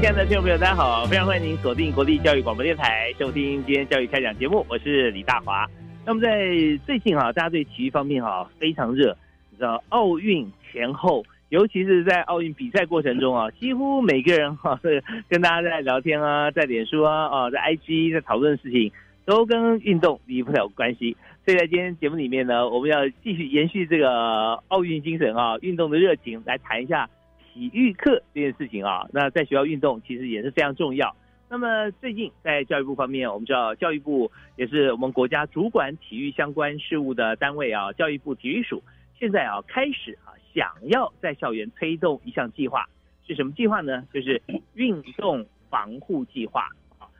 亲爱的听众朋友，大家好！非常欢迎您锁定国立教育广播电台，收听今天教育开讲节目，我是李大华。那么在最近哈，大家对体育方面哈非常热，你知道奥运前后，尤其是在奥运比赛过程中啊，几乎每个人哈是跟大家在聊天啊，在脸书啊啊，在 IG 在讨论事情，都跟运动离不了关系。所以在今天节目里面呢，我们要继续延续这个奥运精神啊，运动的热情，来谈一下。体育课这件事情啊，那在学校运动其实也是非常重要。那么最近在教育部方面，我们知道教育部也是我们国家主管体育相关事务的单位啊，教育部体育署现在啊开始啊想要在校园推动一项计划，是什么计划呢？就是运动防护计划。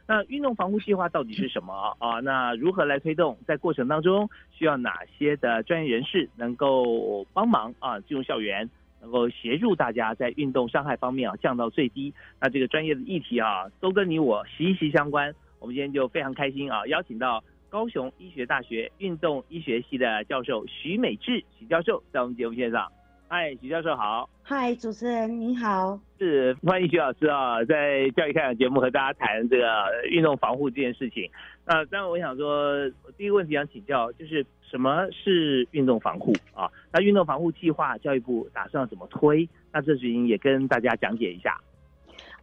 那运动防护计划到底是什么啊？那如何来推动？在过程当中需要哪些的专业人士能够帮忙啊进入校园？能够协助大家在运动伤害方面啊降到最低，那这个专业的议题啊都跟你我息息相关。我们今天就非常开心啊，邀请到高雄医学大学运动医学系的教授徐美智徐教授在我们节目线上。嗨，徐教授好。嗨，主持人你好。是欢迎徐老师啊，在教育开讲节目和大家谈这个运动防护这件事情。那当然，我想说第一个问题想请教就是。什么是运动防护啊？那运动防护计划，教育部打算怎么推？那这边也跟大家讲解一下。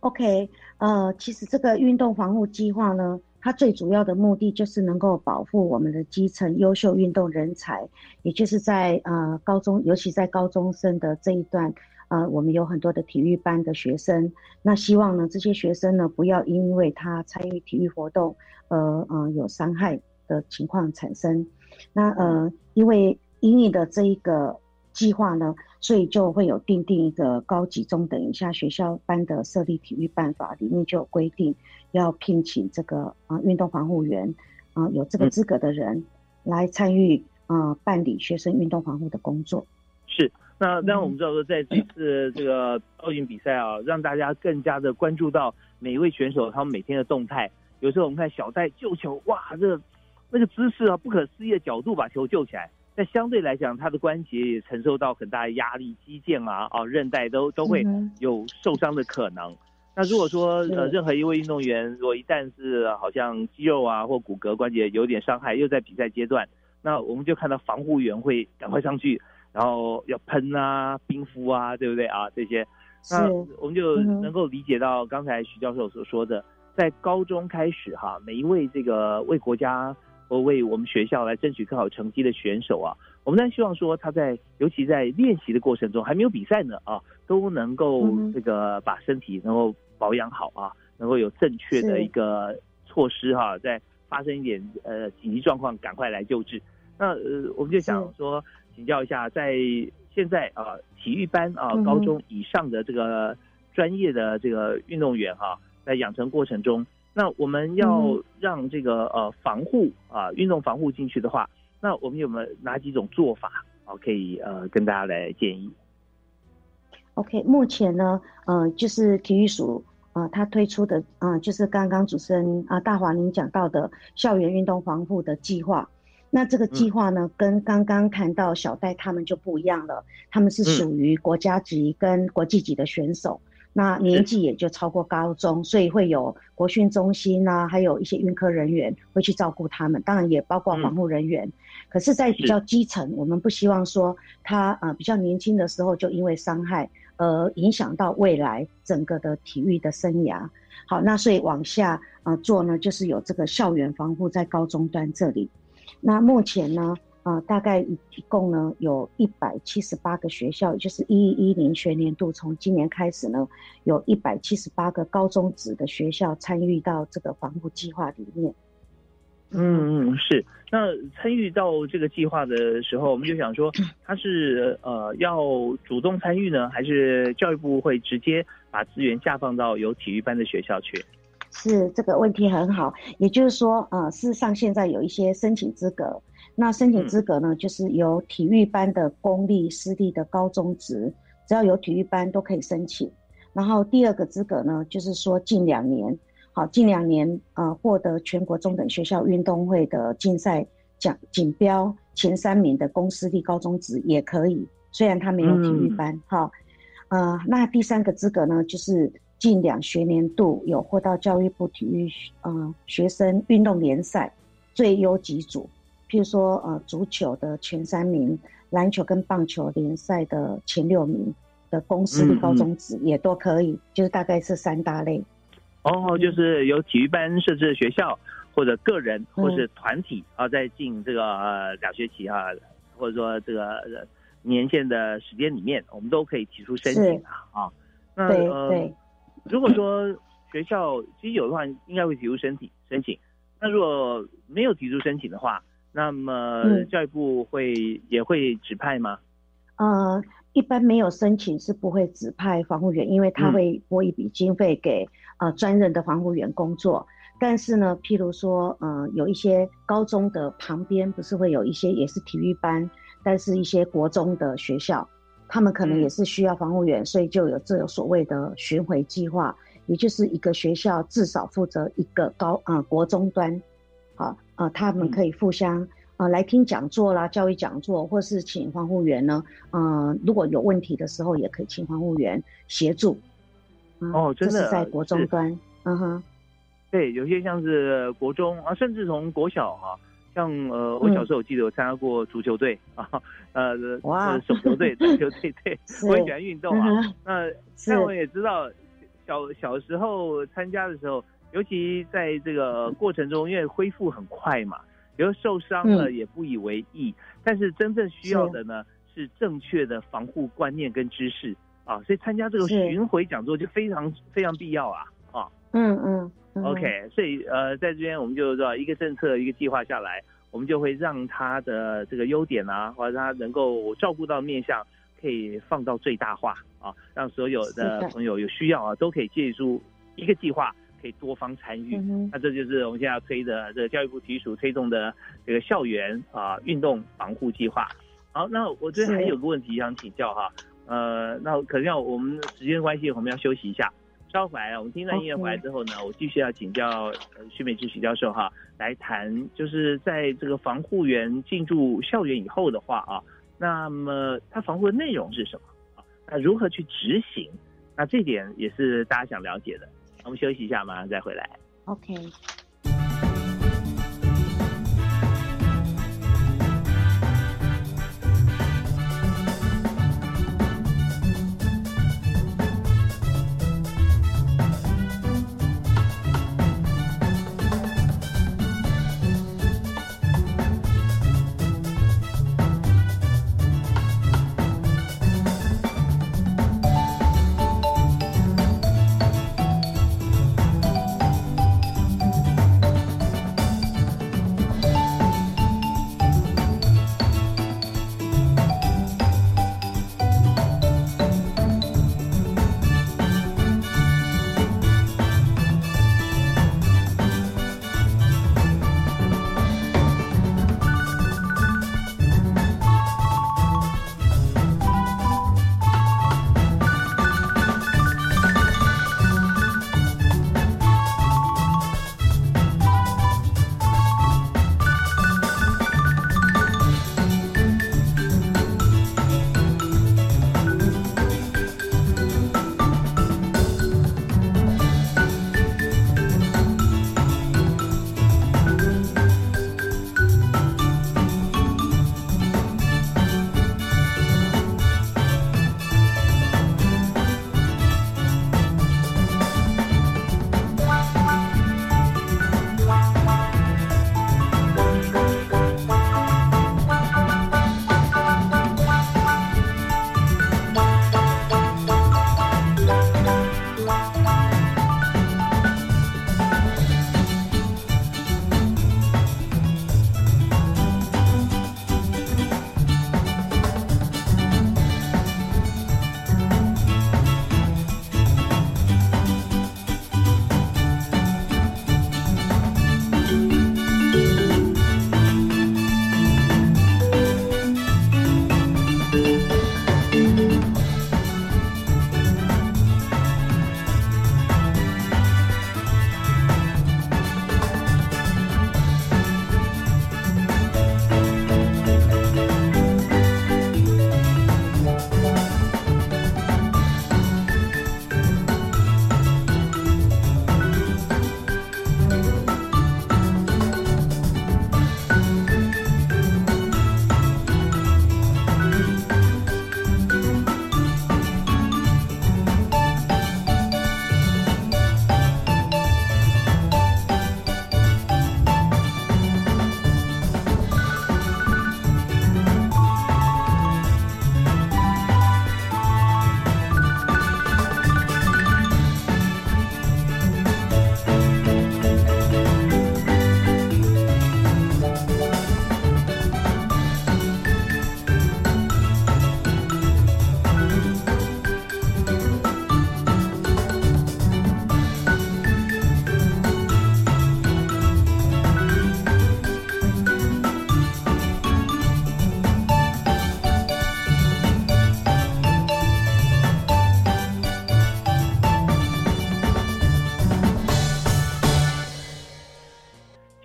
OK，呃，其实这个运动防护计划呢，它最主要的目的就是能够保护我们的基层优秀运动人才，也就是在呃高中，尤其在高中生的这一段，呃，我们有很多的体育班的学生，那希望呢，这些学生呢，不要因为他参与体育活动，呃呃，有伤害的情况产生。那呃，因为英语的这一个计划呢，所以就会有定定一个高级中等以下学校班的设立体育办法，里面就有规定要聘请这个啊运动防护员啊有这个资格的人来参与啊办理学生运动防护的工作。是，那那我们知道说，在这次这个奥运比赛啊，让大家更加的关注到每一位选手他们每天的动态。有时候我们看小戴救球，哇，这。那个姿势啊，不可思议的角度把球救起来，那相对来讲，他的关节也承受到很大的压力，肌腱啊、啊韧带都都会有受伤的可能。那如果说呃，任何一位运动员，如果一旦是好像肌肉啊或骨骼关节有点伤害，又在比赛阶段，那我们就看到防护员会赶快上去，然后要喷啊、冰敷啊，对不对啊？这些，那我们就能够理解到刚才徐教授所说的，在高中开始哈，每一位这个为国家。或为我们学校来争取更好成绩的选手啊，我们呢希望说他在尤其在练习的过程中还没有比赛呢啊，都能够这个把身体能够保养好啊，能够有正确的一个措施哈，在发生一点呃紧急状况赶快来救治。那呃我们就想说请教一下，在现在啊体育班啊高中以上的这个专业的这个运动员哈，在养成过程中。那我们要让这个呃防护啊运动防护进去的话，那我们有没有哪几种做法啊可以呃跟大家来建议？OK，目前呢呃就是体育署啊他推出的啊就是刚刚主持人啊大华您讲到的校园运动防护的计划，那这个计划呢跟刚刚谈到小戴他们就不一样了，他们是属于国家级跟国际级的选手。那年纪也就超过高中，所以会有国训中心啊，还有一些运科人员会去照顾他们，当然也包括防护人员。可是，在比较基层，我们不希望说他呃比较年轻的时候就因为伤害而影响到未来整个的体育的生涯。好，那所以往下呃做呢，就是有这个校园防护在高中端这里。那目前呢？啊，大概一一共呢有一百七十八个学校，也就是一一零学年度，从今年开始呢，有一百七十八个高中职的学校参与到这个防护计划里面。嗯嗯，是。那参与到这个计划的时候，我们就想说，他是呃要主动参与呢，还是教育部会直接把资源下放到有体育班的学校去？是这个问题很好，也就是说，呃，事实上现在有一些申请资格。那申请资格呢，就是由体育班的公立、私立的高中职，只要有体育班都可以申请。然后第二个资格呢，就是说近两年，好，近两年呃获得全国中等学校运动会的竞赛奖锦标前三名的公私立高中职也可以，虽然他没有体育班，哈，呃，那第三个资格呢，就是近两学年度有获到教育部体育呃学生运动联赛最优级组。譬如说，呃，足球的前三名，篮球跟棒球联赛的前六名的公司的高中职也都可以，就是大概是三大类。哦，就是由体育班设置的学校，或者个人，或是团体啊，在进这个呃两学期啊，或者说这个年限的时间里面，我们都可以提出申请啊。啊，那呃，如果说学校其实有的话，应该会提出申请申请。那如果没有提出申请的话，那么教育部会也会指派吗？呃，一般没有申请是不会指派防护员，因为他会拨一笔经费给呃专任的防护员工作。但是呢，譬如说，呃，有一些高中的旁边不是会有一些也是体育班，但是一些国中的学校，他们可能也是需要防护员，所以就有这有所谓的巡回计划，也就是一个学校至少负责一个高啊国中端，好。啊，他们可以互相啊来听讲座啦，教育讲座，或是请防护员呢，嗯，如果有问题的时候，也可以请防护员协助。哦，真的，是在国中端，嗯哼，对，有些像是国中啊，甚至从国小哈，像呃，我小时候我记得我参加过足球队 啊，呃，哇，手球队、篮球队，对，我也喜欢运动啊。那但我也知道，小小时候参加的时候。尤其在这个过程中，因为恢复很快嘛，比如受伤了也不以为意。但是真正需要的呢，是正确的防护观念跟知识啊，所以参加这个巡回讲座就非常非常必要啊啊。嗯嗯。OK，所以呃，在这边我们就说一个政策一个计划下来，我们就会让它的这个优点啊，或者它能够照顾到面向，可以放到最大化啊，让所有的朋友有需要啊，都可以借助一个计划。可以多方参与，那这就是我们现在要推的这个教育部体育署推动的这个校园啊运动防护计划。好，那我这边还有个问题想请教哈，呃，那可能要我们时间关系，我们要休息一下，稍回来我们听段音乐回来之后呢，我继续要请教徐美芝徐教授哈，来谈就是在这个防护员进驻校园以后的话啊，那么他防护的内容是什么啊？那如何去执行？那这点也是大家想了解的。我们休息一下，马上再回来。OK。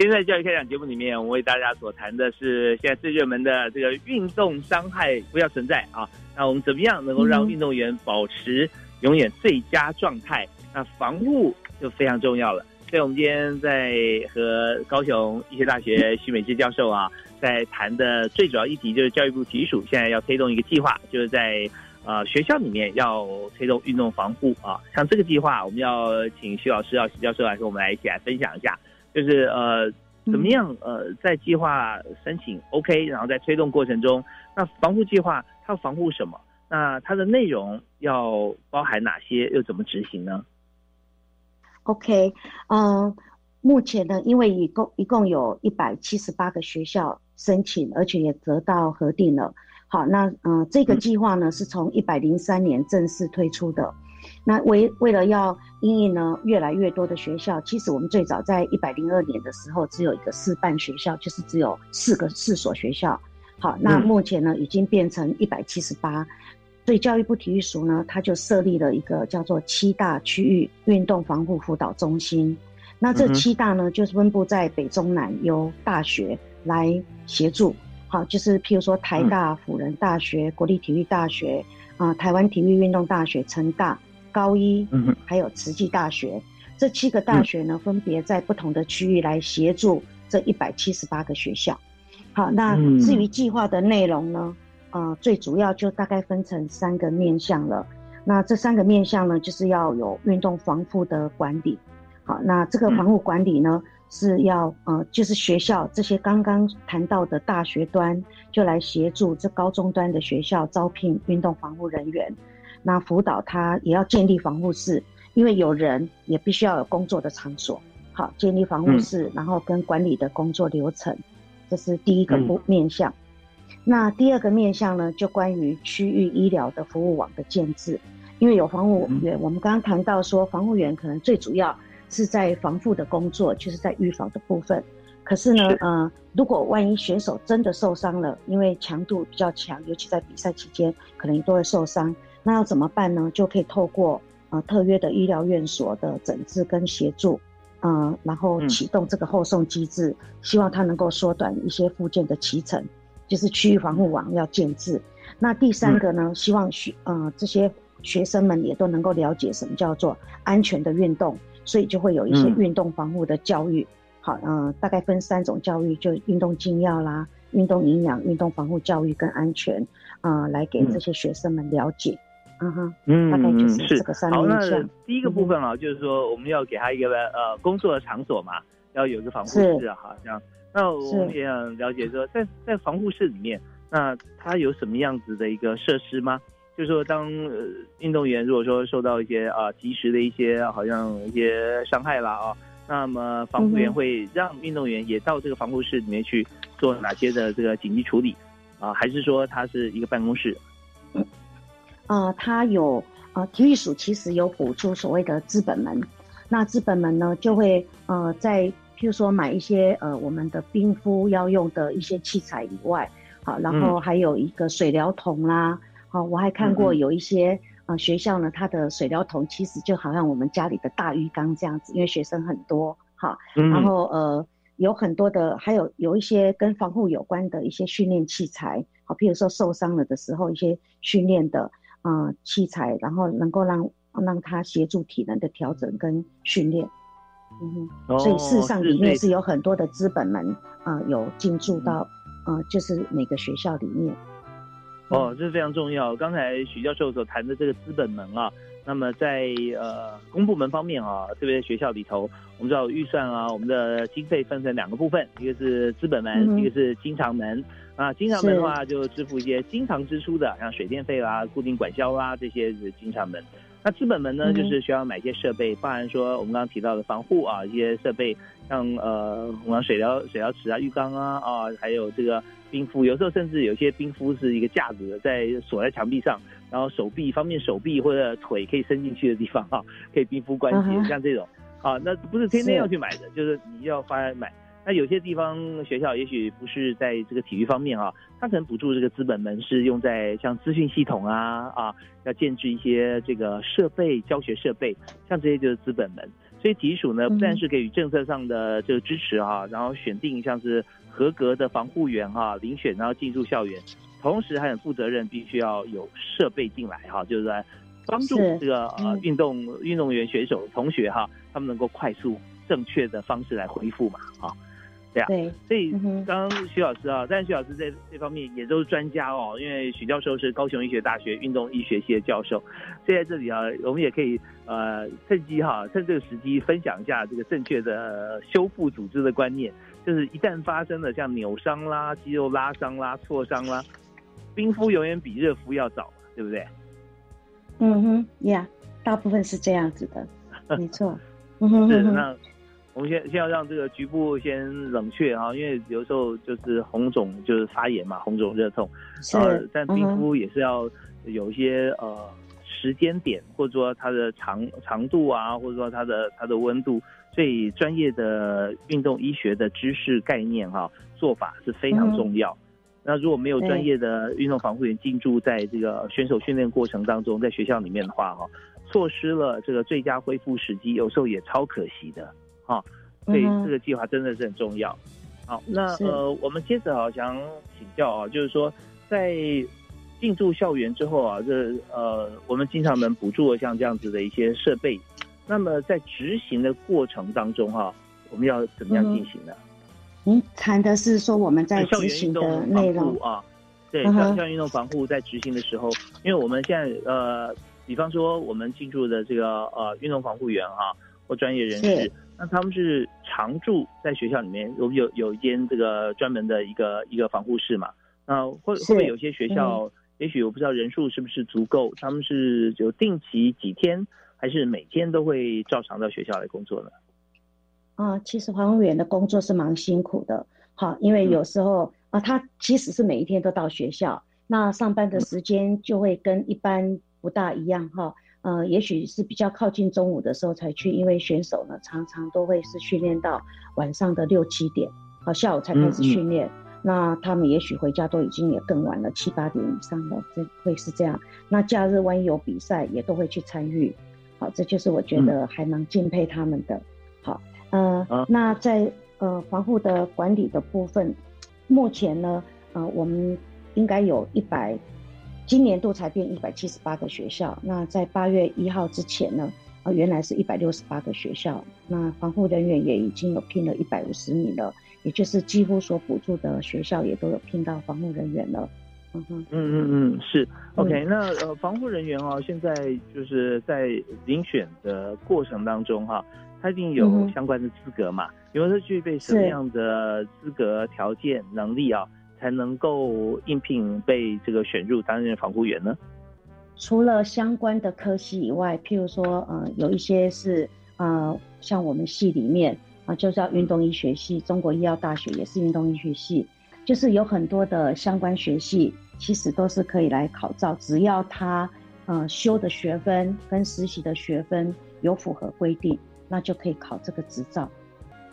现在教育开讲节目里面，我为大家所谈的是现在最热门的这个运动伤害不要存在啊。那我们怎么样能够让运动员保持永远最佳状态？那防护就非常重要了。所以我们今天在和高雄医学大学徐美芝教授啊，在谈的最主要议题就是教育部体育署现在要推动一个计划，就是在呃学校里面要推动运动防护啊。像这个计划，我们要请徐老师啊徐教授来跟我们来一起来分享一下。就是呃，怎么样呃，在计划申请 OK，然后在推动过程中，那防护计划它防护什么？那它的内容要包含哪些？又怎么执行呢？OK，嗯，目前呢，因为一共一共有一百七十八个学校申请，而且也得到核定了。好，那嗯，这个计划呢是从一百零三年正式推出的。那为为了要因应呢越来越多的学校，其实我们最早在一百零二年的时候，只有一个示范学校，就是只有四个四所学校。好，那目前呢已经变成一百七十八，所以教育部体育署呢，它就设立了一个叫做七大区域运动防护辅导中心。那这七大呢，就是分布在北中南，由大学来协助。好，就是譬如说台大、辅仁大学、国立体育大学啊，台湾体育运动大学、成大。高一，还有慈济大学，这七个大学呢，分别在不同的区域来协助这一百七十八个学校。好，那至于计划的内容呢，呃，最主要就大概分成三个面向了。那这三个面向呢，就是要有运动防护的管理。好，那这个防护管理呢，是要呃，就是学校这些刚刚谈到的大学端，就来协助这高中端的学校招聘运动防护人员。那辅导他也要建立防护室，因为有人也必须要有工作的场所。好，建立防护室，然后跟管理的工作流程，这是第一个面面向。那第二个面向呢，就关于区域医疗的服务网的建制，因为有防护员，我们刚刚谈到说，防护员可能最主要是在防护的工作，就是在预防的部分。可是呢，呃，如果万一选手真的受伤了，因为强度比较强，尤其在比赛期间，可能都会受伤。那要怎么办呢？就可以透过呃特约的医疗院所的诊治跟协助，嗯，然后启动这个后送机制，希望它能够缩短一些附件的骑程，就是区域防护网要建制。那第三个呢，希望学呃这些学生们也都能够了解什么叫做安全的运动，所以就会有一些运动防护的教育。好，嗯，大概分三种教育，就运动禁药啦、运动营养、运动防护教育跟安全，啊，来给这些学生们了解。嗯哼，嗯，大概就是这个三好，那第一个部分啊，就是说我们要给他一个呃工作的场所嘛，要有一个防护室啊，这样。那我们也想了解说，在在防护室里面，那它有什么样子的一个设施吗？就是说，当呃运动员如果说受到一些啊及时的一些好像一些伤害了啊，那么防护员会让运动员也到这个防护室里面去做哪些的这个紧急处理啊？还是说它是一个办公室？呃，它有呃，体育署其实有补助所谓的资本门，那资本门呢就会呃，在譬如说买一些呃我们的冰敷要用的一些器材以外，好，然后还有一个水疗桶啦，好，我还看过有一些呃学校呢，它的水疗桶其实就好像我们家里的大浴缸这样子，因为学生很多，哈，然后呃有很多的，还有有一些跟防护有关的一些训练器材，好，譬如说受伤了的时候一些训练的。啊，器材，然后能够让让他协助体能的调整跟训练，嗯哼，所以事实上里面是有很多的资本门啊，有进驻到啊，就是每个学校里面。哦，这是非常重要。刚才许教授所谈的这个资本门啊，那么在呃公部门方面啊，特别学校里头，我们知道预算啊，我们的经费分成两个部分，一个是资本门，一个是经常门。啊，经常门的话就支付一些经常支出的，像水电费啦、固定管销啦这些是经常门。那资本门呢，就是需要买一些设备，包含说我们刚刚提到的防护啊，一些设备，像呃，我们水疗水疗池啊、浴缸啊啊，还有这个冰敷，有时候甚至有些冰敷是一个架子在锁在墙壁上，然后手臂方便手臂或者腿可以伸进去的地方啊，可以冰敷关节，像这种啊，那不是天天要去买的，就是你要花买。那有些地方学校也许不是在这个体育方面啊，它可能补助这个资本门是用在像资讯系统啊啊，要建置一些这个设备教学设备，像这些就是资本门。所以体育署呢，不但是给予政策上的这个支持哈，然后选定像是合格的防护员哈，遴选然后进入校园，同时还很负责任，必须要有设备进来哈，就是在帮助这个呃运动运动员选手同学哈，他们能够快速正确的方式来恢复嘛啊。对啊，所以刚刚徐老师啊，但是徐老师在这方面也都是专家哦，因为许教授是高雄医学大学运动医学系的教授。所以在这里啊，我们也可以呃趁机哈，趁这个时机分享一下这个正确的修复组织的观念。就是一旦发生了像扭伤啦、肌肉拉伤啦、挫伤啦，冰敷永远比热敷要早，对不对？嗯哼，呀，大部分是这样子的，没错。是那。我们先先要让这个局部先冷却啊，因为有时候就是红肿，就是发炎嘛，红肿热痛。是。但冰敷也是要有一些呃时间点，或者说它的长长度啊，或者说它的它的温度，所以专业的运动医学的知识概念哈，做法是非常重要。那如果没有专业的运动防护员进驻在这个选手训练过程当中，在学校里面的话哈，错失了这个最佳恢复时机，有时候也超可惜的。啊，所以这个计划真的是很重要。好，那呃，我们接着啊，想请教啊，就是说在进驻校园之后啊，这呃，我们经常能补助像这样子的一些设备。那么在执行的过程当中哈，我们要怎么样进行呢？您谈的是说我们在执行的内容啊？对，校校运动防护在执行的时候，因为我们现在呃，比方说我们进驻的这个呃运动防护员啊，或专业人士。那他们是常住在学校里面，有有有一间这个专门的一个一个防护室嘛？那会会不会有些学校，也许我不知道人数是不是足够，他们是就定期几天，还是每天都会照常到学校来工作呢？啊，其实防护员的工作是蛮辛苦的，好，因为有时候啊，他其实是每一天都到学校，那上班的时间就会跟一般不大一样哈。呃，也许是比较靠近中午的时候才去，因为选手呢常常都会是训练到晚上的六七点，好下午才开始训练。那他们也许回家都已经也更晚了，七八点以上了，这会是这样。那假日万一有比赛，也都会去参与。好，这就是我觉得还蛮敬佩他们的。好，呃，那在呃防护的管理的部分，目前呢，呃，我们应该有一百。今年度才变一百七十八个学校，那在八月一号之前呢？啊，原来是一百六十八个学校，那防护人员也已经有聘了一百五十名了，也就是几乎所补助的学校也都有聘到防护人员了。嗯嗯嗯嗯，是 OK。那呃，防护人员哦，现在就是在遴选的过程当中哈，他一定有相关的资格嘛？有的具备什么样的资格条件能力啊？才能够应聘被这个选入担任防护员呢？除了相关的科系以外，譬如说，呃，有一些是，呃，像我们系里面啊，就叫运动医学系，中国医药大学也是运动医学系，就是有很多的相关学系，其实都是可以来考照，只要他呃修的学分跟实习的学分有符合规定，那就可以考这个执照，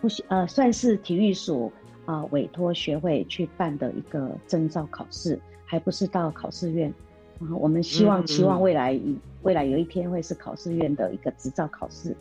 不需呃算是体育署。啊，委托学会去办的一个证照考试，还不是到考试院。啊，我们希望期望未来未来有一天会是考试院的一个执照考试。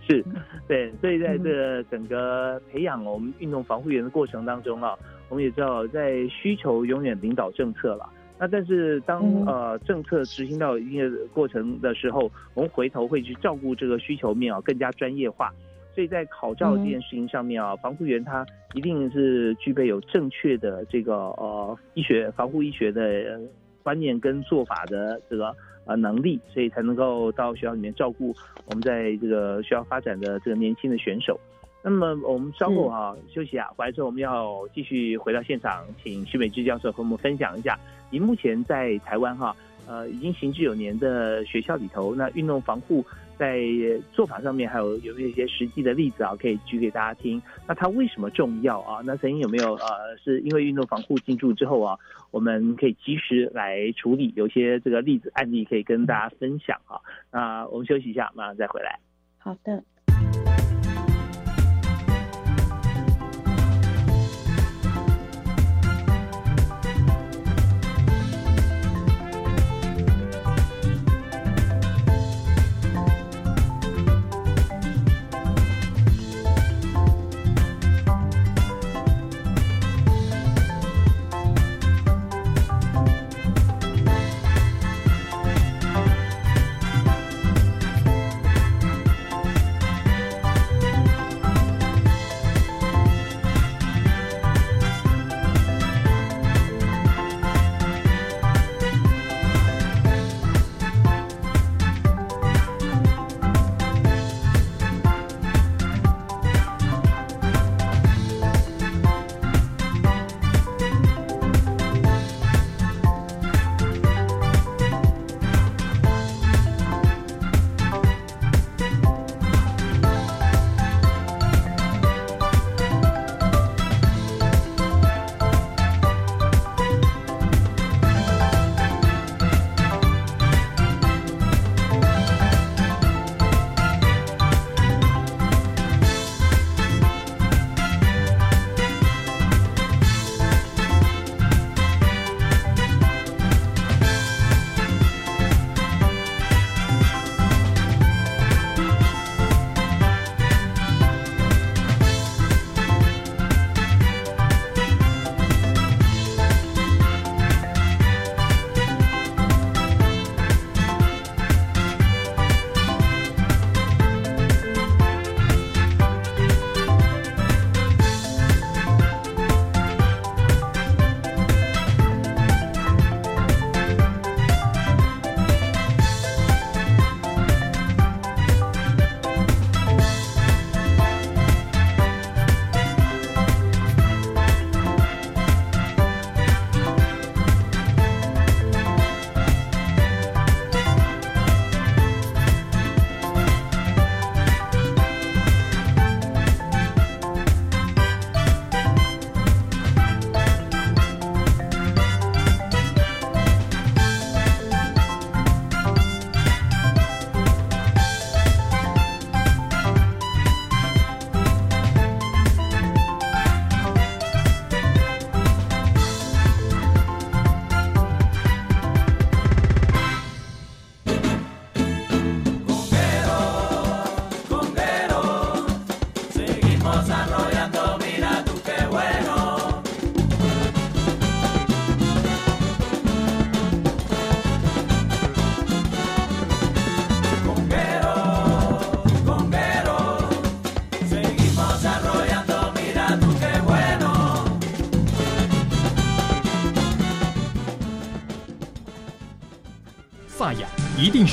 是，对，所以在这整个培养我们运动防护员的过程当中啊，我们也知道，在需求永远领导政策了。那但是当呃政策执行到一定的过程的时候，我们回头会去照顾这个需求面啊，更加专业化。所以在考照这件事情上面啊，防护员他一定是具备有正确的这个呃医学防护医学的观念跟做法的这个呃能力，所以才能够到学校里面照顾我们在这个学校发展的这个年轻的选手。那么我们稍后啊休息啊，回来之后我们要继续回到现场，请徐美芝教授和我们分享一下，您目前在台湾哈呃已经行之有年的学校里头，那运动防护。在做法上面还有有没有一些实际的例子啊，可以举给大家听？那它为什么重要啊？那曾经有没有呃，是因为运动防护进驻之后啊，我们可以及时来处理？有些这个例子案例可以跟大家分享啊。那我们休息一下，马上再回来。好的。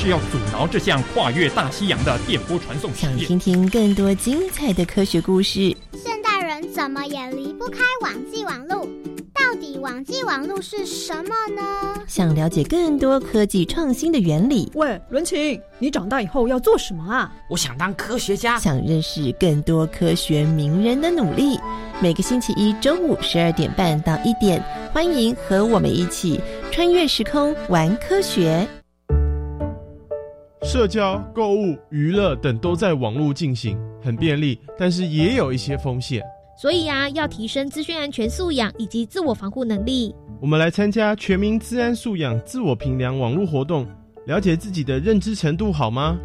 是要阻挠这项跨越大西洋的电波传送实想。听听更多精彩的科学故事，现代人怎么也离不开网际网络？到底网际网络是什么呢？想了解更多科技创新的原理，喂，伦琴，你长大以后要做什么啊？我想当科学家。想认识更多科学名人的努力。每个星期一中午十二点半到一点，欢迎和我们一起穿越时空玩科学。社交、购物、娱乐等都在网络进行，很便利，但是也有一些风险。所以啊，要提升资讯安全素养以及自我防护能力。我们来参加全民资安素养自我评量网络活动，了解自己的认知程度好吗？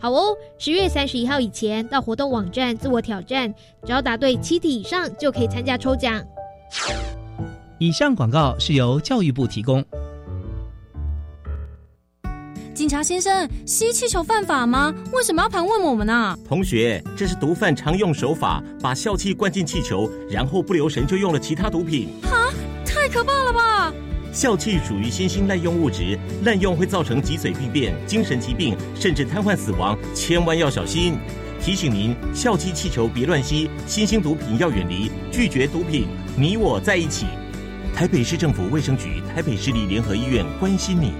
好哦，十月三十一号以前到活动网站自我挑战，只要答对七题以上就可以参加抽奖。以上广告是由教育部提供。警察先生，吸气球犯法吗？为什么要盘问我们呢？同学，这是毒贩常用手法，把笑气灌进气球，然后不留神就用了其他毒品。哈，太可怕了吧！笑气属于新兴滥用物质，滥用会造成脊髓病变、精神疾病，甚至瘫痪死亡，千万要小心。提醒您，笑气气球别乱吸，新兴毒品要远离，拒绝毒品，你我在一起。台北市政府卫生局、台北市立联合医院关心您。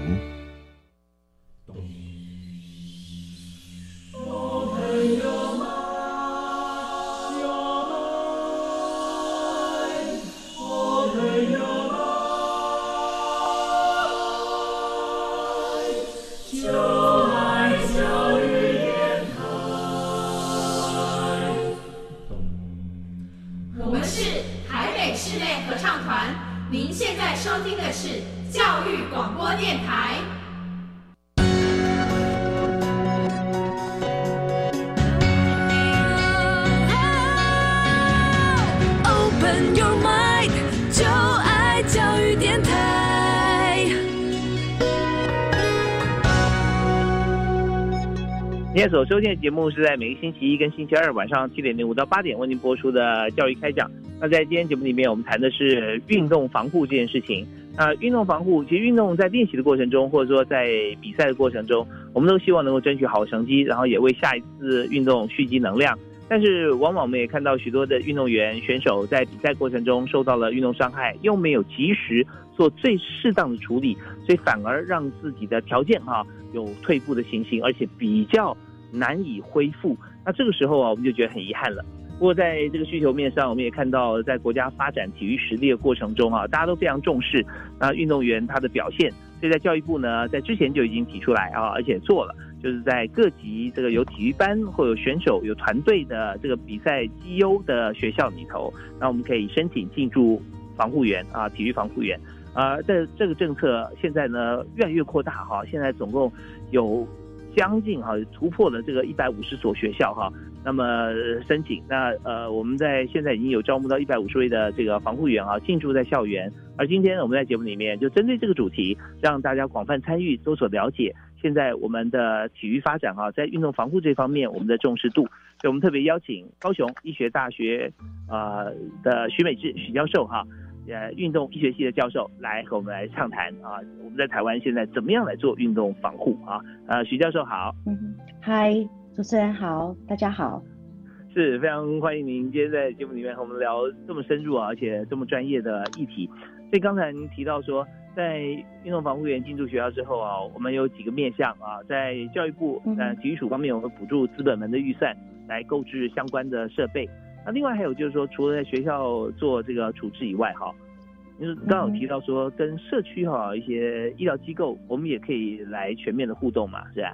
所收听的节目是在每个星期一跟星期二晚上七点零五到八点为您播出的教育开讲。那在今天节目里面，我们谈的是运动防护这件事情。那运动防护，其实运动在练习的过程中，或者说在比赛的过程中，我们都希望能够争取好成绩，然后也为下一次运动蓄积能量。但是往往我们也看到许多的运动员选手在比赛过程中受到了运动伤害，又没有及时做最适当的处理，所以反而让自己的条件哈、有退步的情形，而且比较难以恢复。那这个时候啊，我们就觉得很遗憾了。不过在这个需求面上，我们也看到，在国家发展体育实力的过程中啊，大家都非常重视那运动员他的表现。所以在教育部呢，在之前就已经提出来啊，而且做了，就是在各级这个有体育班或有选手、有团队的这个比赛绩优的学校里头，那我们可以申请进驻防护员啊，体育防护员。啊，这这个政策现在呢越来越扩大哈，现在总共有将近哈突破了这个一百五十所学校哈，那么申请，那呃我们在现在已经有招募到一百五十位的这个防护员啊进驻在校园，而今天我们在节目里面就针对这个主题，让大家广泛参与，多所了解现在我们的体育发展啊，在运动防护这方面我们的重视度，所以我们特别邀请高雄医学大学呃的徐美智许教授哈。呃，运动医学系的教授来和我们来畅谈啊，我们在台湾现在怎么样来做运动防护啊？呃，徐教授好，嗯，嗨，主持人好，大家好，是非常欢迎您今天在节目里面和我们聊这么深入啊，而且这么专业的议题。所以刚才您提到说，在运动防护员进驻学校之后啊，我们有几个面向啊，在教育部呃体育署方面，我们补助资本门的预算来购置相关的设备。那另外还有就是说，除了在学校做这个处置以外，哈，就是刚刚有提到说，跟社区哈一些医疗机构，我们也可以来全面的互动嘛，是吧？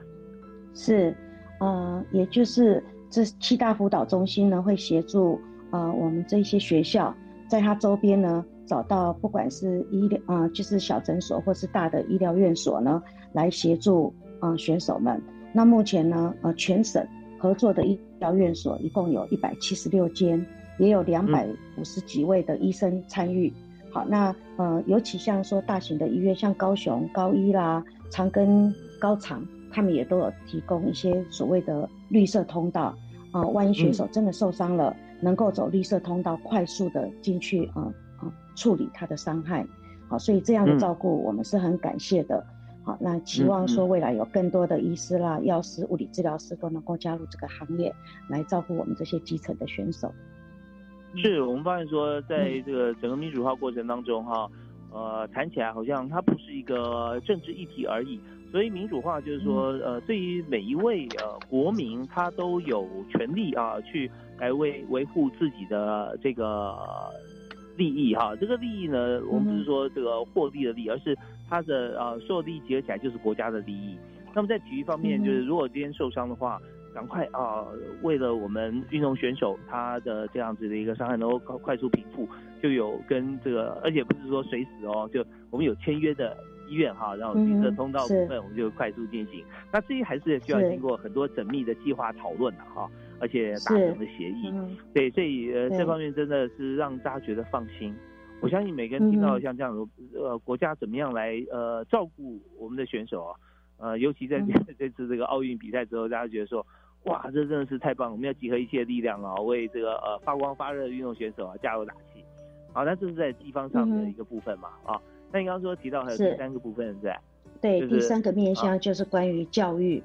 是，呃，也就是这七大辅导中心呢，会协助呃我们这些学校，在它周边呢找到不管是医疗呃就是小诊所或是大的医疗院所呢，来协助呃选手们。那目前呢，呃全省合作的医疗院所一共有一百七十六间，也有两百五十几位的医生参与。好，那呃，尤其像说大型的医院，像高雄高医啦、长庚高长，他们也都有提供一些所谓的绿色通道啊、呃，万一选手真的受伤了，嗯、能够走绿色通道，快速的进去啊啊、呃呃、处理他的伤害。好，所以这样的照顾我们是很感谢的。嗯、好，那期望说未来有更多的医师啦、药师、物理治疗师都能够加入这个行业，来照顾我们这些基层的选手。是我们发现说，在这个整个民主化过程当中，哈，呃，谈起来好像它不是一个政治议题而已。所以民主化就是说，呃，对于每一位呃国民，他都有权利啊，去来维维护自己的这个利益哈。这个利益呢，我们不是说这个获利的利益，而是他的呃所有利益结合起来就是国家的利益。那么在体育方面，就是如果今天受伤的话，赶快啊，为了我们运动选手他的这样子的一个伤害能够快快速平复，就有跟这个，而且不是说随时哦，就我们有签约的。医院哈，然后绿色通道部分我们就快速进行。那这些还是需要经过很多缜密的计划讨论的哈，而且达成的协议。对，所以呃这方面真的是让大家觉得放心。我相信每个人听到像这样的呃国家怎么样来呃照顾我们的选手啊，呃尤其在这 这次这个奥运比赛之后，大家觉得说哇这真的是太棒了，我们要集合一切力量啊，为这个呃发光发热的运动选手啊加油打气。好，那这是在地方上的一个部分嘛啊。那你刚刚说提到还有第三个部分是，对，第三个面向就是关于教育。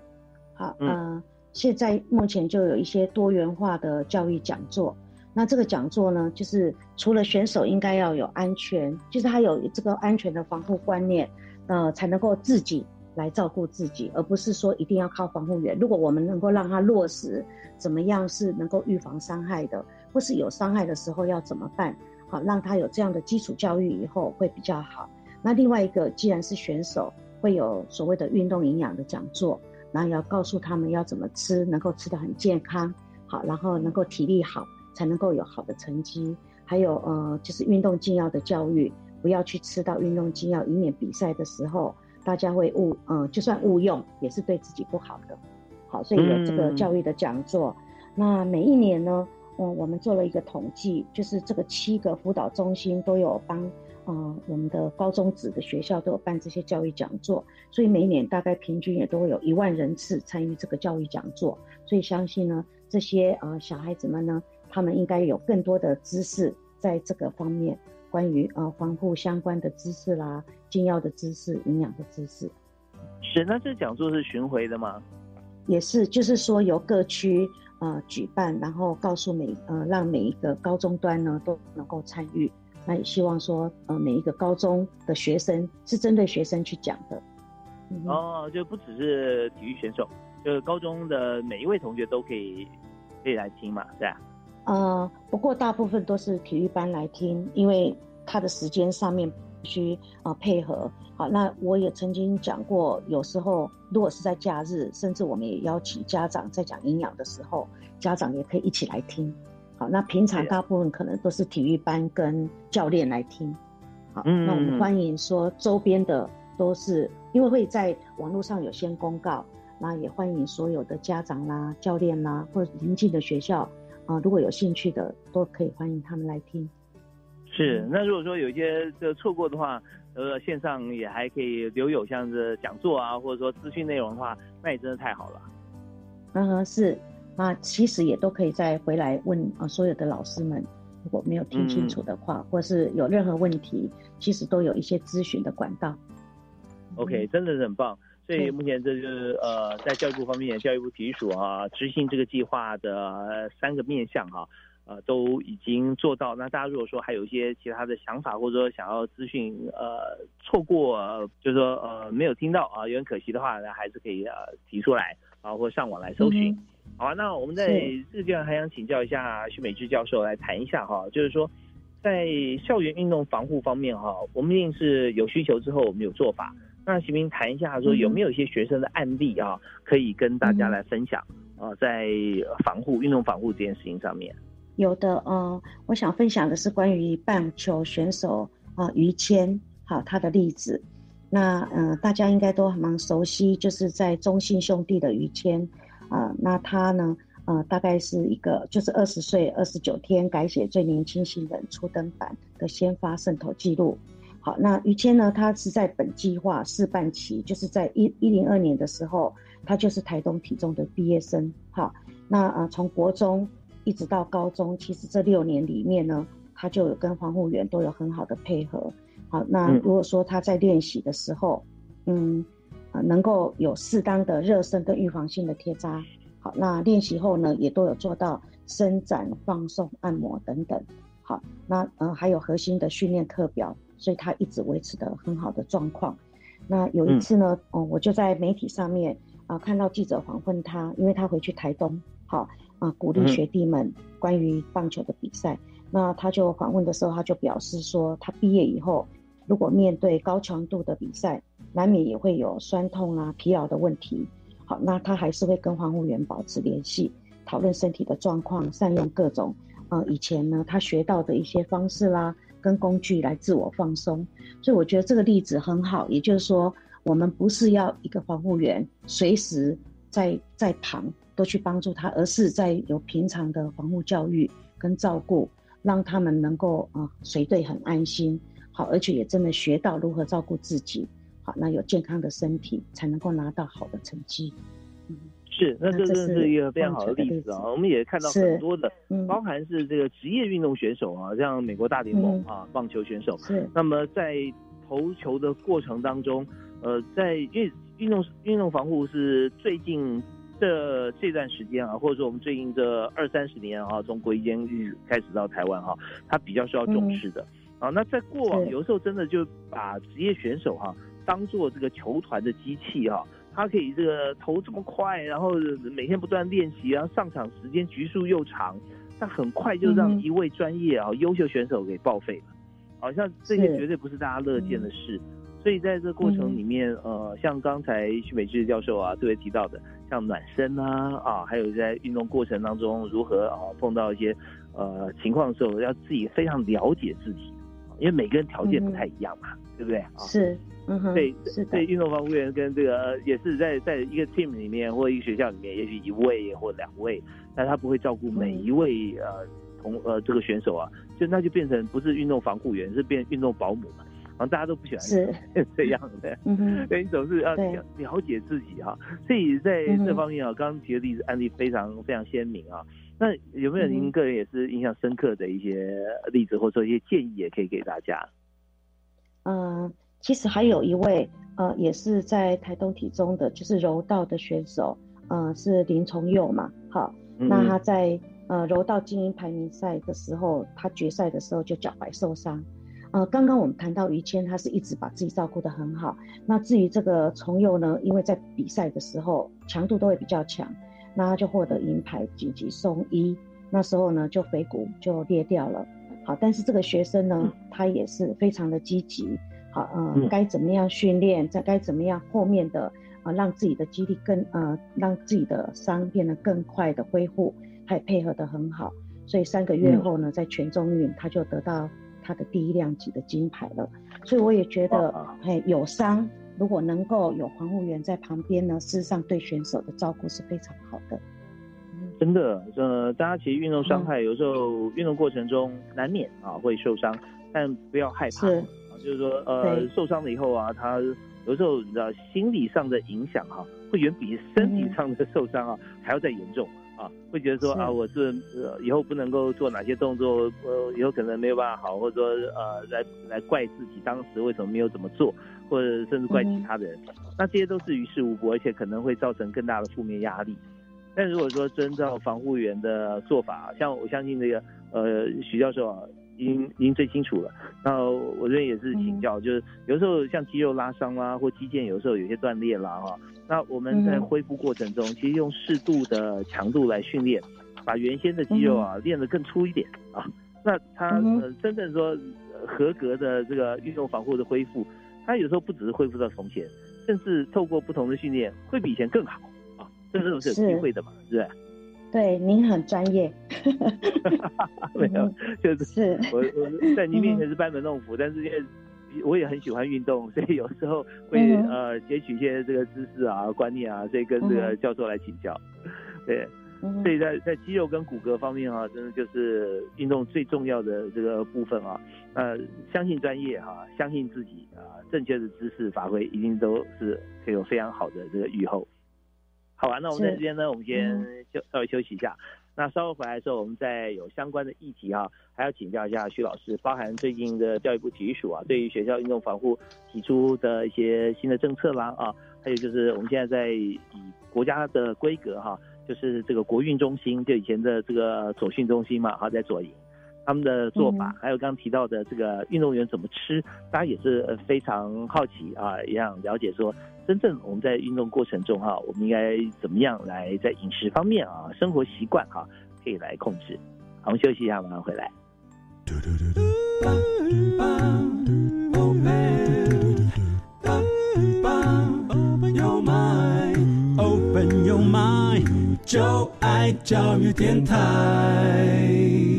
好，嗯，现在目前就有一些多元化的教育讲座。那这个讲座呢，就是除了选手应该要有安全，就是他有这个安全的防护观念，呃，才能够自己来照顾自己，而不是说一定要靠防护员。如果我们能够让他落实怎么样是能够预防伤害的，或是有伤害的时候要怎么办，好，让他有这样的基础教育以后会比较好。那另外一个，既然是选手，会有所谓的运动营养的讲座，然后要告诉他们要怎么吃，能够吃得很健康，好，然后能够体力好，才能够有好的成绩。还有呃，就是运动禁药的教育，不要去吃到运动禁药，以免比赛的时候大家会误，嗯，就算误用，也是对自己不好的。好，所以有这个教育的讲座。那每一年呢，嗯，我们做了一个统计，就是这个七个辅导中心都有帮。嗯，我们的高中职的学校都有办这些教育讲座，所以每年大概平均也都会有一万人次参与这个教育讲座。所以相信呢，这些呃小孩子们呢，他们应该有更多的知识在这个方面，关于呃防护相关的知识啦、禁药的知识、营养的知识。是，那这讲座是巡回的吗？也是，就是说由各区呃举办，然后告诉每呃让每一个高中端呢都能够参与。那也希望说，呃，每一个高中的学生是针对学生去讲的。哦，就不只是体育选手，就是高中的每一位同学都可以可以来听嘛，对吧？呃，不过大部分都是体育班来听，因为他的时间上面必须啊配合。好，那我也曾经讲过，有时候如果是在假日，甚至我们也邀请家长在讲营养的时候，家长也可以一起来听。好，那平常大部分可能都是体育班跟教练来听。好，那我们欢迎说周边的都是，因为会在网络上有先公告，那也欢迎所有的家长啦、教练啦，或者邻近的学校啊，如果有兴趣的，都可以欢迎他们来听。是，那如果说有一些这错过的话，呃，线上也还可以留有像是讲座啊，或者说资讯内容的话，那也真的太好了。嗯，是。那其实也都可以再回来问啊，所有的老师们，如果没有听清楚的话，或是有任何问题，其实都有一些咨询的管道。OK，真的是很棒。所以目前这就是呃，在教育部方面，教育部体育署啊，执行这个计划的三个面向哈，呃，都已经做到。那大家如果说还有一些其他的想法，或者说想要资讯呃错过，就是说呃没有听到啊，有点可惜的话，那还是可以呃提出来啊，或上网来搜寻。好啊，那我们在这个地方还想请教一下徐美芝教授来谈一下哈，就是说在校园运动防护方面哈，我们一定是有需求之后我们有做法。那徐明谈一下说有没有一些学生的案例啊，可以跟大家来分享啊，在防护运动防护这件事情上面。有的，嗯，我想分享的是关于棒球选手啊于谦，好他的例子。那嗯，大家应该都蛮熟悉，就是在中信兄弟的于谦。啊，那他呢？呃，大概是一个就是二十岁二十九天改写最年轻新人初登板的先发胜投记录。好，那于谦呢？他是在本计划试办期，就是在一一零二年的时候，他就是台东体中的毕业生。好，那呃，从国中一直到高中，其实这六年里面呢，他就有跟防护员都有很好的配合。好，那如果说他在练习的时候，嗯。啊能够有适当的热身跟预防性的贴扎。好，那练习后呢，也都有做到伸展、放松、按摩等等。好，那呃还有核心的训练课表，所以他一直维持的很好的状况。那有一次呢，哦，我就在媒体上面啊看到记者访问他，因为他回去台东，好啊鼓励学弟们关于棒球的比赛。那他就访问的时候，他就表示说，他毕业以后如果面对高强度的比赛，难免也会有酸痛啊、疲劳的问题。好，那他还是会跟防护员保持联系，讨论身体的状况，善用各种。呃，以前呢，他学到的一些方式啦，跟工具来自我放松，所以我觉得这个例子很好。也就是说，我们不是要一个防护员随时在在旁都去帮助他，而是在有平常的防护教育跟照顾，让他们能够啊随队很安心，好，而且也真的学到如何照顾自己，好，那有健康的身体才能够拿到好的成绩。嗯是，那这真的是一个非常好的例子啊！我们也看到很多的，包含是这个职业运动选手啊，像美国大联盟啊，棒球选手。是。那么在投球的过程当中，呃，在因为运动运动防护是最近这这段时间啊，或者说我们最近这二三十年啊，从国际监狱开始到台湾哈，它比较需要重视的啊。那在过往有时候真的就把职业选手哈当做这个球团的机器哈。他可以这个投这么快，然后每天不断练习，然后上场时间局数又长，那很快就让一位专业啊优秀选手给报废了，好像这些绝对不是大家乐见的事。所以在这过程里面，呃，像刚才徐美智教授啊特别提到的，像暖身啊啊，还有在运动过程当中如何啊碰到一些呃情况的时候，要自己非常了解自己，因为每个人条件不太一样嘛，对不对？啊。是。对，对，运动防护员跟这个也是在在一个 team 里面或一个学校里面，也许一位或两位，但他不会照顾每一位呃同呃这个选手啊，就那就变成不是运动防护员，是变运动保姆嘛，好像大家都不喜欢是。这样的，嗯哼，所以你总是要了解自己哈，所以在这方面啊，刚刚提的例子案例非常非常鲜明啊，那有没有您个人也是印象深刻的一些例子，或者说一些建议也可以给大家？嗯。其实还有一位，呃，也是在台东体中的，就是柔道的选手，呃，是林崇佑嘛，好，那他在呃柔道精英排名赛的时候，他决赛的时候就脚踝受伤，呃，刚刚我们谈到于谦，他是一直把自己照顾得很好，那至于这个崇佑呢，因为在比赛的时候强度都会比较强，那他就获得银牌，紧急送医，那时候呢就腓骨就裂掉了，好，但是这个学生呢，他也是非常的积极。好，呃，该怎么样训练？再该怎么样后面的啊，让自己的肌力更呃，让自己的伤变得更快的恢复，他也配合的很好。所以三个月后呢，在全中运他就得到他的第一量级的金牌了。所以我也觉得，哎，有伤如果能够有防护员在旁边呢，事实上对选手的照顾是非常好的。真的，呃，大家其实运动伤害有时候运动过程中难免啊会受伤，但不要害怕。就是说，呃，受伤了以后啊，他有时候你知道，心理上的影响哈，会远比身体上的受伤啊还要再严重啊，会觉得说啊，我是呃以后不能够做哪些动作，呃，以后可能没有办法好，或者说呃，来来怪自己当时为什么没有怎么做，或者甚至怪其他的人，那这些都是于事无补，而且可能会造成更大的负面压力。但如果说遵照防护员的做法，像我相信这个呃徐教授啊。已经已经最清楚了。那我这边也是请教，就是有时候像肌肉拉伤啦，或肌腱有时候有些断裂啦，哈。那我们在恢复过程中，其实用适度的强度来训练，把原先的肌肉啊练得更粗一点啊。那它呃真正说合格的这个运动防护的恢复，它有时候不只是恢复到从前，甚至透过不同的训练，会比以前更好啊。这种是有机会的嘛，是不是？对，您很专业。没有，就是我我 在您面前是班门弄斧，但是因为我也很喜欢运动，所以有时候会呃截取一些这个知识啊、观念啊，所以跟这个教授来请教。对，所以在在肌肉跟骨骼方面啊，真的就是运动最重要的这个部分啊。呃，相信专业哈，相信自己啊，正确的知识发挥，一定都是可以有非常好的这个预后。好啊，那我们这边呢，我们先休稍微休息一下。那稍后回来的时候，我们再有相关的议题啊，还要请教一下徐老师，包含最近的教育部体育署啊，对于学校运动防护提出的一些新的政策啦啊。还有就是我们现在在以国家的规格哈，就是这个国运中心，就以前的这个左训中心嘛，哈，在左营。他们的做法，还有刚刚提到的这个运动员怎么吃，大家也是呃非常好奇啊，也想了解说，真正我们在运动过程中哈，我们应该怎么样来在饮食方面啊，生活习惯哈，可以来控制。好，我们休息一下，马上回来。Open your mind，就爱教育电台。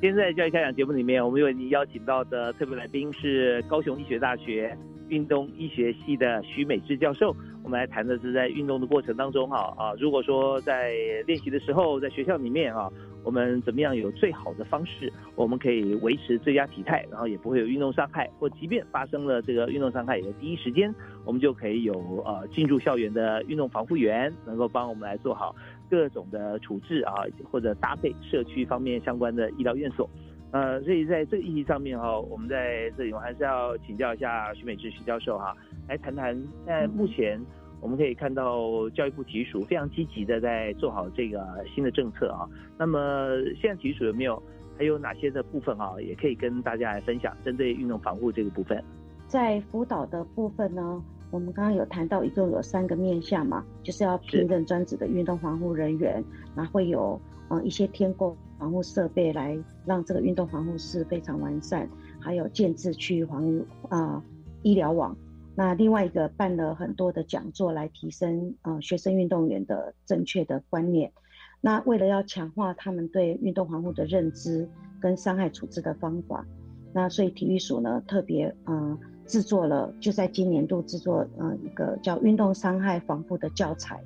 现在教育开讲节目里面，我们为您邀请到的特别来宾是高雄医学大学运动医学系的徐美智教授。我们来谈的是在运动的过程当中，哈啊，如果说在练习的时候，在学校里面啊，我们怎么样有最好的方式，我们可以维持最佳体态，然后也不会有运动伤害，或即便发生了这个运动伤害，也在第一时间我们就可以有呃进入校园的运动防护员，能够帮我们来做好各种的处置啊，或者搭配社区方面相关的医疗院所。呃，所以在这个议题上面哈，我们在这里我还是要请教一下徐美智徐教授哈，来谈谈在目前我们可以看到教育部体育署非常积极的在做好这个新的政策啊。那么现在体育署有没有还有哪些的部分啊，也可以跟大家来分享针对运动防护这个部分？在辅导的部分呢，我们刚刚有谈到一共有三个面向嘛，就是要聘任专职的运动防护人员，那会有呃一些天购。防护设备来让这个运动防护室非常完善，还有建制区域防御啊医疗网。那另外一个办了很多的讲座来提升呃学生运动员的正确的观念。那为了要强化他们对运动防护的认知跟伤害处置的方法，那所以体育署呢特别呃制作了就在今年度制作呃一个叫运动伤害防护的教材。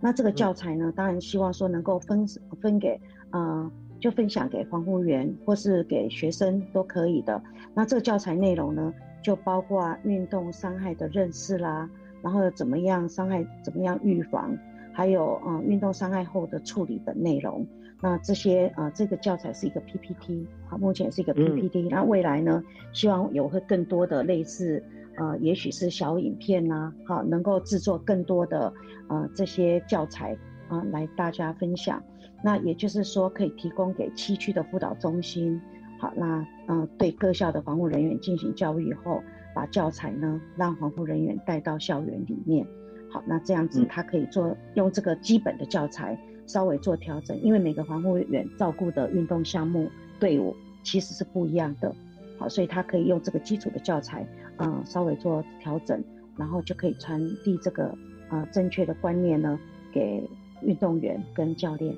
那这个教材呢，当然希望说能够分分给呃。就分享给防护员或是给学生都可以的。那这个教材内容呢，就包括运动伤害的认识啦，然后怎么样伤害，怎么样预防，还有嗯运动伤害后的处理的内容。那这些啊，这个教材是一个 PPT，好，目前是一个 PPT。那未来呢，希望有会更多的类似呃，也许是小影片呐，好，能够制作更多的呃这些教材啊，来大家分享。那也就是说，可以提供给七区的辅导中心，好，那嗯，对各校的防护人员进行教育以后，把教材呢让防护人员带到校园里面，好，那这样子他可以做用这个基本的教材稍微做调整，因为每个防护员照顾的运动项目队伍其实是不一样的，好，所以他可以用这个基础的教材，嗯，稍微做调整，然后就可以传递这个呃正确的观念呢给运动员跟教练。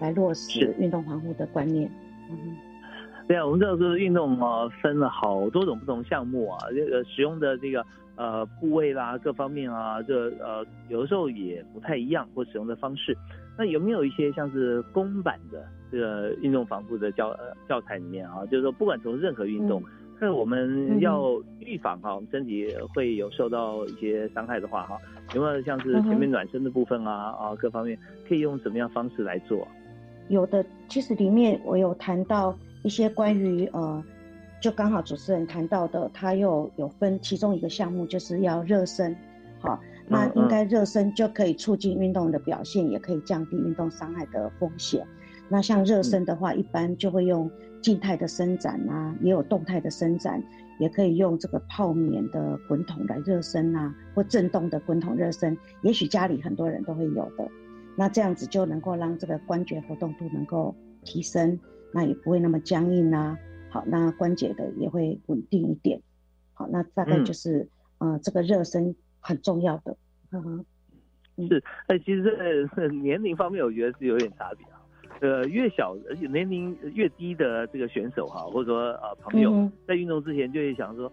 来落实运动防护的观念。嗯，对啊，我们知道说运动啊，分了好多种不同项目啊，这个使用的这个呃部位啦，各方面啊，这呃有的时候也不太一样，或使用的方式。那有没有一些像是公版的这个运动防护的教教材里面啊？就是说，不管从任何运动，那我们要预防哈，我们身体会有受到一些伤害的话哈，有没有像是前面暖身的部分啊啊各方面可以用什么样方式来做？有的，其实里面我有谈到一些关于呃，就刚好主持人谈到的，他又有分其中一个项目，就是要热身，好，那应该热身就可以促进运动的表现，也可以降低运动伤害的风险。那像热身的话，一般就会用静态的伸展啊，也有动态的伸展，也可以用这个泡棉的滚筒来热身啊，或震动的滚筒热身，也许家里很多人都会有的。那这样子就能够让这个关节活动度能够提升，那也不会那么僵硬啊。好，那关节的也会稳定一点。好，那大概就是，呃，这个热身很重要的。嗯，是。哎，其实这年龄方面，我觉得是有点差别啊。呃，越小而且年龄越低的这个选手哈，或者说呃朋友，在运动之前就会想说，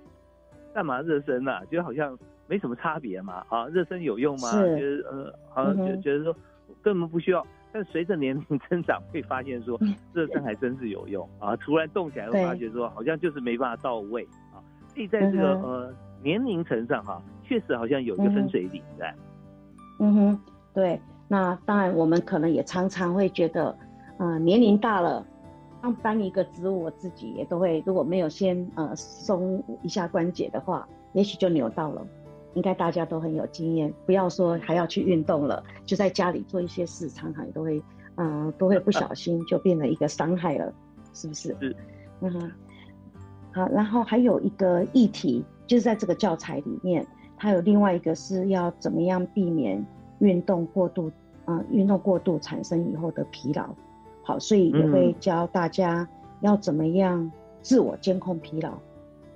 干嘛热身呢？觉得好像没什么差别嘛。啊，热身有用吗？觉得呃，好像觉觉得说。根本不需要，但随着年龄增长，会发现说 热身还真是有用啊！突然动起来，会发觉说好像就是没办法到位啊。所以在这个呃年龄层上哈，确实好像有一个分水岭在。嗯哼，对。那当然，我们可能也常常会觉得，呃，年龄大了，刚搬一个植物，我自己也都会，如果没有先呃松一下关节的话，也许就扭到了。应该大家都很有经验，不要说还要去运动了，就在家里做一些事，常常也都会，嗯、都会不小心就变成一个伤害了，是不是？是。嗯哼。好，然后还有一个议题，就是在这个教材里面，它有另外一个是要怎么样避免运动过度，嗯、运动过度产生以后的疲劳。好，所以也会教大家要怎么样自我监控疲劳。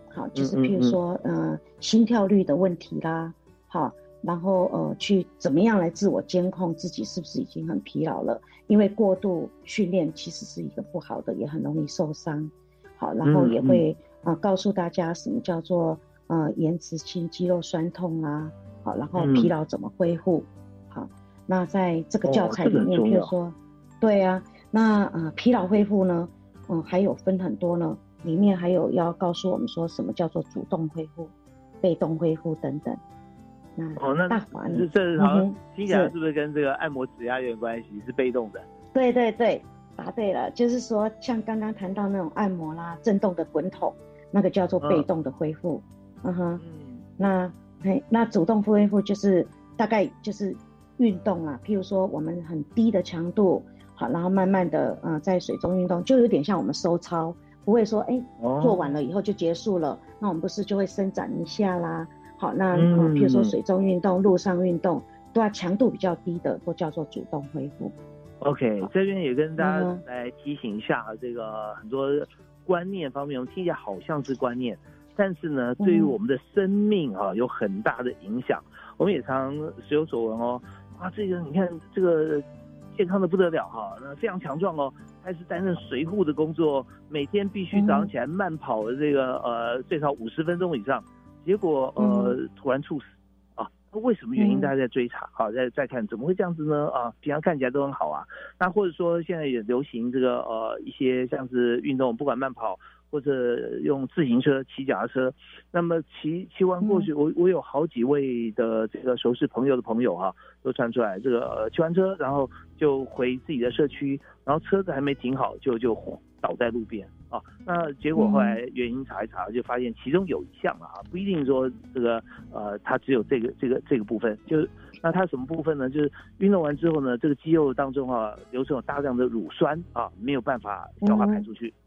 好，就是譬如说，呃，心跳率的问题啦，好，然后呃，去怎么样来自我监控自己是不是已经很疲劳了？因为过度训练其实是一个不好的，也很容易受伤。好，然后也会呃告诉大家什么叫做呃延迟性肌肉酸痛啊，好，然后疲劳怎么恢复？好，那在这个教材里面，譬如说，对啊，那呃疲劳恢复呢，嗯，还有分很多呢。里面还有要告诉我们说什么叫做主动恢复、被动恢复等等。那哦，那大华这这好像嗯哼听起来是是不是跟这个按摩指压有点关系？是被动的。对对对，答对了，就是说像刚刚谈到那种按摩啦、震动的滚筒，那个叫做被动的恢复。嗯哼，那嘿，那主动恢复就是大概就是运动啊，譬如说我们很低的强度，好，然后慢慢的呃在水中运动，就有点像我们收操，不会说哎哦做完了以后就结束了，那我们不是就会伸展一下啦。好，那嗯呃譬如说水中运动、陆上运动，都要强度比较低的，都叫做主动恢复。OK，这边也跟大家嗯来提醒一下，这个很多观念方面，我们听起来好像是观念，但是呢，对于我们的生命啊有很大的影响。我们也常时有所闻哦，啊，这个你看这个健康的不得了哈，那非常强壮哦，开始担任随护的工作，每天必须早上起来慢跑的这个呃最少五十分钟以上，结果呃突然猝死。啊，那为什么原因？嗯大家在追查，好，在在看怎么会这样子呢？啊，平常看起来都很好啊。那或者说现在也流行这个呃一些像是运动，不管慢跑或者用自行车、骑脚踏车，那么骑骑完过去，我我有好几位的这个熟识朋友的朋友哈、都传出来，这个呃骑完车，然后就回自己的社区，然后车子还没停好，就就倒在路边啊。那结果后来原因查一查，就发现其中有一项啊，不一定说这个呃，它只有这个这个这个部分，就是那它什么部分呢？就是运动完之后呢，这个肌肉当中啊，流出有大量的乳酸啊，没有办法消化排出去啊，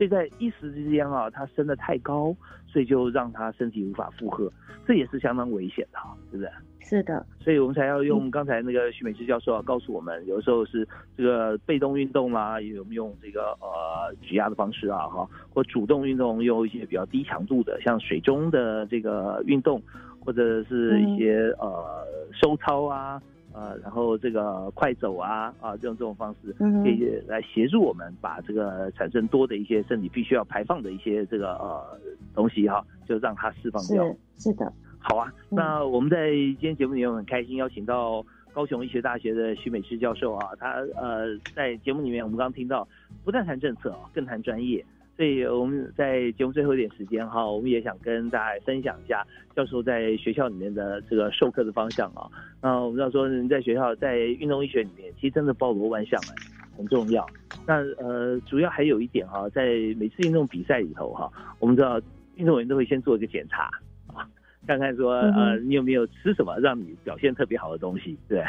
所以在一时之间啊，它升得太高，所以就让它身体无法负荷，这也是相当危险的哈，是不是？是的，所以我们才要用刚才那个徐美芝教授啊告诉我们，有的时候是这个被动运动啦，也有用这个呃举压的方式啊哈，或主动运动用一些比较低强度的，像水中的这个运动，或者是一些、呃收操啊。呃，然后这个快走啊啊，这种这种方式嗯可以来协助我们把这个产生多的一些身体必须要排放的一些这个呃东西哈，就让它释放掉。是是的，好啊，那我们在今天节目里面很开心邀请到高雄医学大学的徐美芝教授啊，他呃在节目里面我们刚刚听到，不但谈政策啊，更谈专业。所以我们在节目最后一点时间哈，我们也想跟大家分享一下教授在学校里面的这个授课的方向啊。那我们知道说，人在学校在运动医学里面，其实真的包罗万象哎，很重要。那呃，主要还有一点哈，在每次运动比赛里头哈，我们知道运动员都会先做一个检查啊，看看说呃你有没有吃什么让你表现特别好的东西，对？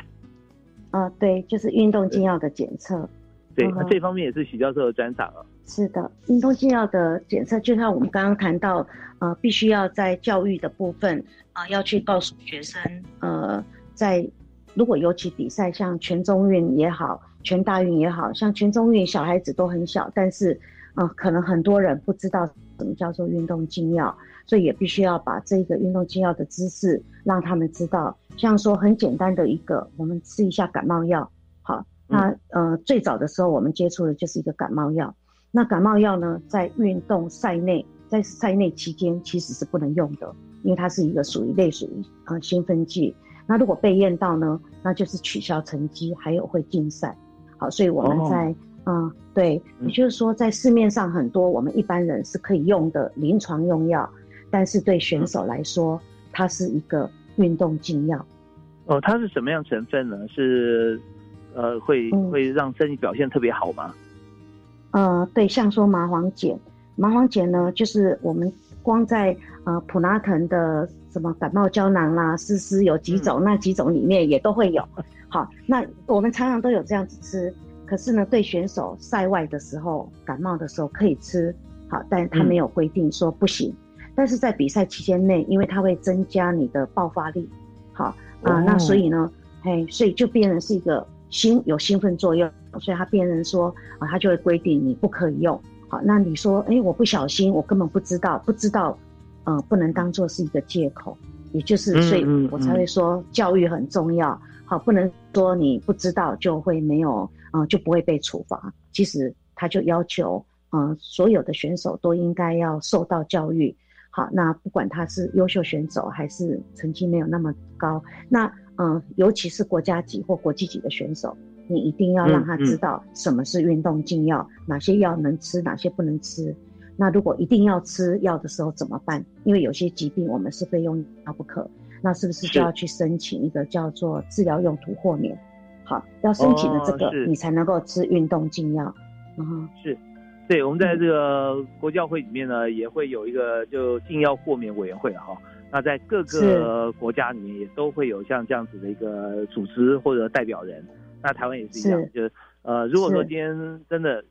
啊、对，就是运动禁药的检测。对，那这方面也是许教授的专长啊。是的，运动禁药的检测，就像我们刚刚谈到，呃，必须要在教育的部分啊、要去告诉学生，呃，在如果尤其比赛像全中运也好，全大运也好，像全中运小孩子都很小，但是啊、呃可能很多人不知道什么叫做运动禁药，所以也必须要把这个运动禁药的知识让他们知道。像说很简单的一个，我们吃一下感冒药，好，那呃最早的时候我们接触的就是一个感冒药。那感冒药呢，在运动赛内，在赛内期间其实是不能用的，因为它是一个属于类属于呃兴奋剂。那如果被验到呢，那就是取消成绩，还有会禁赛。好，所以我们在嗯、对，也就是说，在市面上很多我们一般人是可以用的临床用药，但是对选手来说，它是一个运动禁药。哦，它是什么样成分呢？是呃会嗯会让身体表现特别好吗？呃，对，像说麻黄碱，麻黄碱呢，就是我们光在呃普拉腾的什么感冒胶囊啦、丝丝有几种，那几种里面也都会有。好，那我们常常都有这样子吃，可是呢，对选手赛外的时候感冒的时候可以吃，好，但他没有规定说不行。但是在比赛期间内，因为它会增加你的爆发力，好啊，那所以呢，嘿，所以就变成是一个兴有兴奋作用，所以他变成说啊，它就会规定你不可以用。好，那你说，哎，我不小心，我根本不知道，不知道，嗯，不能当做是一个借口，也就是，所以我才会说教育很重要。好，不能说你不知道就会没有，嗯，就不会被处罚。其实他就要求，嗯，所有的选手都应该要受到教育。好，那不管他是优秀选手还是成绩没有那么高，那嗯，尤其是国家级或国际级的选手，你一定要让他知道什么是运动禁药，哪些药能吃，哪些不能吃。那如果一定要吃药的时候怎么办？因为有些疾病我们是非用药不可。那是不是就要去申请一个叫做治疗用途豁免？好，要申请了这个，你才能够吃运动禁药。嗯哼，是，对，我们在这个国教会里面呢，也会有一个就禁药豁免委员会哈。那在各个国家里面也都会有像这样子的一个组织或者代表人。那台湾也是一样，就是呃，如果说今天真的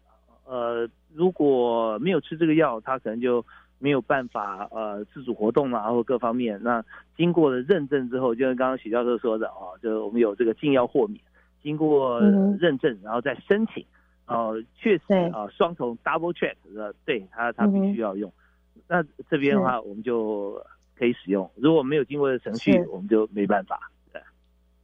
呃，如果没有吃这个药，他可能就。没有办法，呃，自主活动啊，或各方面。那经过了认证之后，就像刚刚许教授说的啊，就我们有这个禁药豁免，经过认证，然后再申请，哦，确实啊，双重 double check 的，对他他必须要用。那这边的话，我们就可以使用。如果没有经过的程序，我们就没办法。对，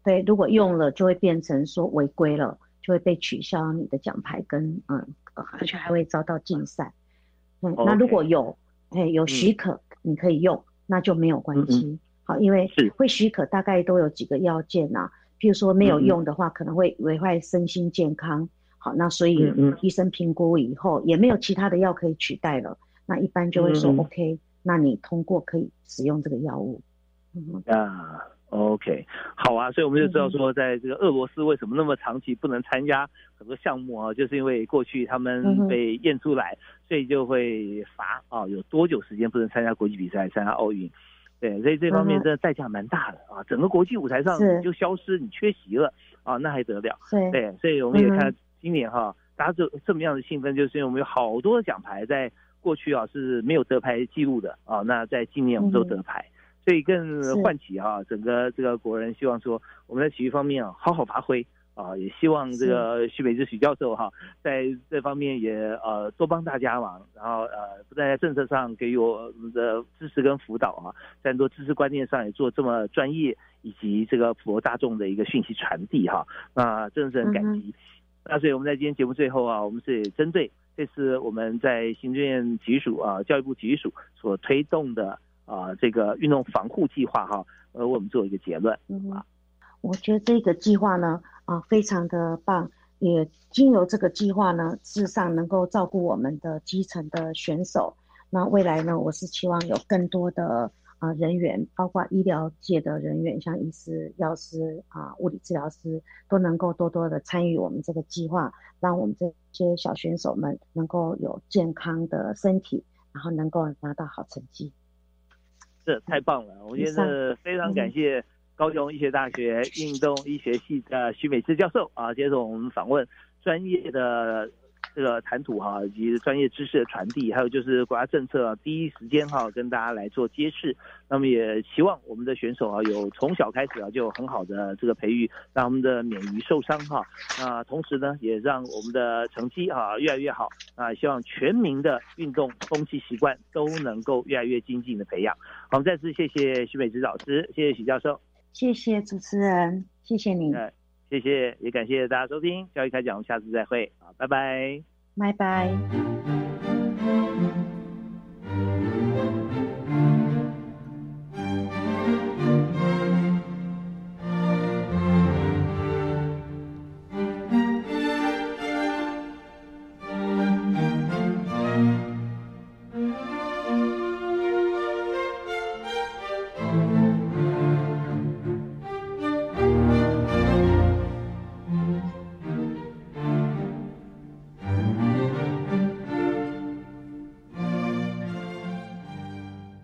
对，如果用了，就会变成说违规了，就会被取消你的奖牌，跟嗯，而且还会遭到禁赛。嗯，那如果有。哎，有许可你可以用，那就没有关系。好，因为会许可大概都有几个要件呐。譬如说没有用的话，可能会危害身心健康。好，那所以医生评估以后也没有其他的药可以取代了，那一般就会说 OK，那你通过可以使用这个药物。啊，OK，好啊，所以我们就知道说，在这个俄罗斯为什么那么长期不能参加很多项目啊，就是因为过去他们被验出来。所以就会罚啊，有多久时间不能参加国际比赛、参加奥运？对，所以这方面真的代价蛮大的啊！整个国际舞台上你就消失，你缺席了啊，那还得了？对，所以我们也看今年哈，大家就这么样的兴奋，就是因为我们有好多奖牌在过去啊是没有得牌记录的啊，那在今年我们都得牌，所以更唤起啊整个这个国人希望说我们在体育方面啊好好发挥。啊，也希望这个徐美芝许教授哈，在这方面也呃多帮大家忙，然后呃不但在政策上给予我们的支持跟辅导啊，在很多知识观念上也做这么专业，以及这个普罗大众的一个讯息传递哈，那真的是很感激。那所以我们在今天节目最后啊，我们是针对这是我们在行政院体育署啊，教育部体育署所推动的啊这个运动防护计划哈，呃，我们做一个结论嗯。我觉得这个计划呢。啊，非常的棒！也经由这个计划呢，事实上能够照顾我们的基层的选手。那未来呢，我是期望有更多的啊人员，包括医疗界的人员，像医师、药师啊、物理治疗师，都能够多多的参与我们这个计划，让我们这些小选手们能够有健康的身体，然后能够拿到好成绩。这太棒了！我觉得非常感谢。高雄医学大学运动医学系的徐美芝教授啊，接受我们访问，专业的这个谈吐哈，以及专业知识的传递，还有就是国家政策第一时间哈跟大家来做揭示。那么也希望我们的选手啊，有从小开始啊就有很好的这个培育，让我们的免于受伤哈。那同时呢，也让我们的成绩啊越来越好啊。希望全民的运动风气习惯都能够越来越精进的培养。好，我们再次谢谢徐美芝老师，谢谢徐教授。谢谢主持人，谢谢你。谢谢，也感谢大家收听《教育开讲》，我们下次再会，拜拜，拜拜。